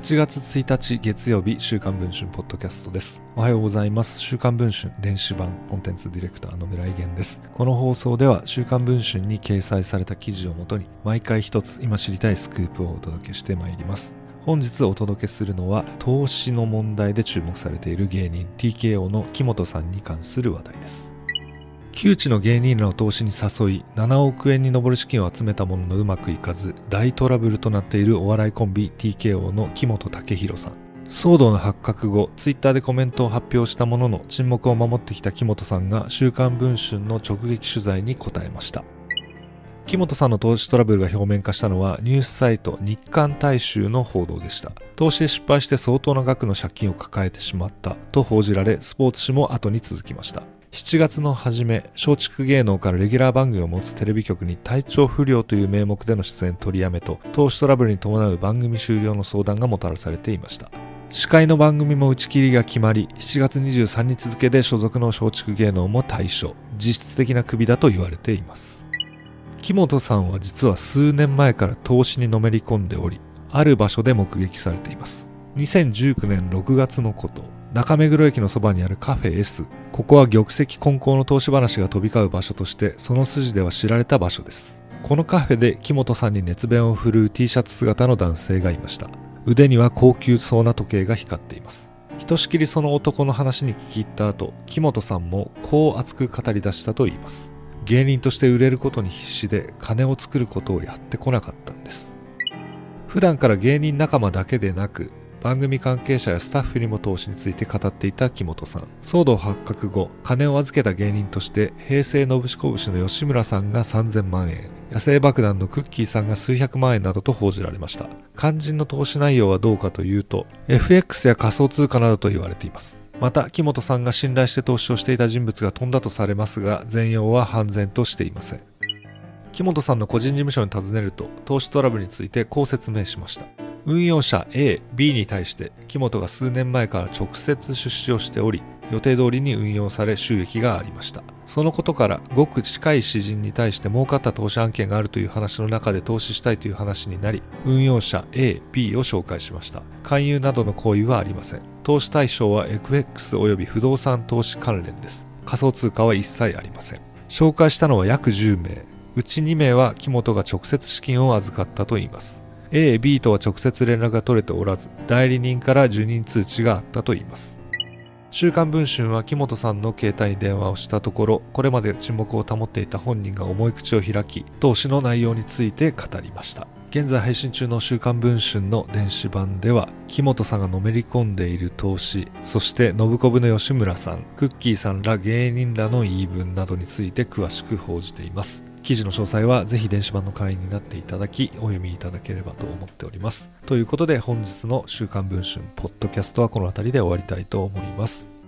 8月1日月曜日週刊文春ポッドキャストです。おはようございます。週刊文春電子版コンテンツディレクターの村井源です。この放送では週刊文春に掲載された記事をもとに毎回一つ今知りたいスクープをお届けしてまいります。本日お届けするのは投資の問題で注目されている芸人 TKO の木本さんに関する話題です。旧知の芸人らの投資に誘い7億円に上る資金を集めたもののうまくいかず大トラブルとなっているお笑いコンビ TKO の木本武宏さん。騒動の発覚後ツイッターでコメントを発表したものの沈黙を守ってきた木本さんが週刊文春の直撃取材に答えました。木本さんの投資トラブルが表面化したのはニュースサイト日刊大衆の報道でした。投資で失敗して相当な額の借金を抱えてしまったと報じられスポーツ紙も後に続きました。7月の初め松竹芸能からレギュラー番組を持つテレビ局に体調不良という名目での出演取りやめと投資トラブルに伴う番組終了の相談がもたらされていました。司会の番組も打ち切りが決まり7月23日付で所属の松竹芸能も退所。実質的なクビだと言われています。木本さんは実は数年前から投資にのめり込んでおりある場所で目撃されています。2019年6月のこと。中目黒駅のそばにあるカフェ S ここは玉石混交の投資話が飛び交う場所としてその筋では知られた場所です。このカフェで木本さんに熱弁を振るう T シャツ姿の男性がいました。腕には高級そうな時計が光っています。ひとしきりその男の話に聞き入った後木本さんもこう熱く語り出したといいます。芸人として売れることに必死で金を作ることをやってこなかったんです。普段から芸人仲間だけでなく番組関係者やスタッフにも投資について語っていた木本さん。騒動発覚後金を預けた芸人として平成のぶしこぶしの吉村さんが3000万円。野生爆弾のクッキーさんが数百万円などと報じられました。肝心の投資内容はどうかというと FX や仮想通貨などと言われています。また木本さんが信頼して投資をしていた人物が飛んだとされますが全容は判然としていません。木本さんの個人事務所に尋ねると投資トラブルについてこう説明しました。運用者 A、B に対して木本が数年前から直接出資をしており予定通りに運用され収益がありました。そのことからごく近い詩人に対して儲かった投資案件があるという話の中で投資したいという話になり運用者 A、B を紹介しました。勧誘などの行為はありません。投資対象は FX 及び不動産投資関連です。仮想通貨は一切ありません。紹介したのは約10名。うち2名は木本が直接資金を預かったといいます。A、B とは直接連絡が取れておらず、代理人から受任通知があったといいます。週刊文春は木本さんの携帯に電話をしたところ、これまで沈黙を保っていた本人が重い口を開き、投資の内容について語りました。現在配信中の週刊文春の電子版では、木本さんがのめり込んでいる投資、そして信子部の吉村さん、クッキーさんら芸人らの言い分などについて詳しく報じています。記事の詳細はぜひ電子版の会員になっていただきお読みいただければと思っております。ということで本日の週刊文春ポッドキャストはこの辺りで終わりたいと思います。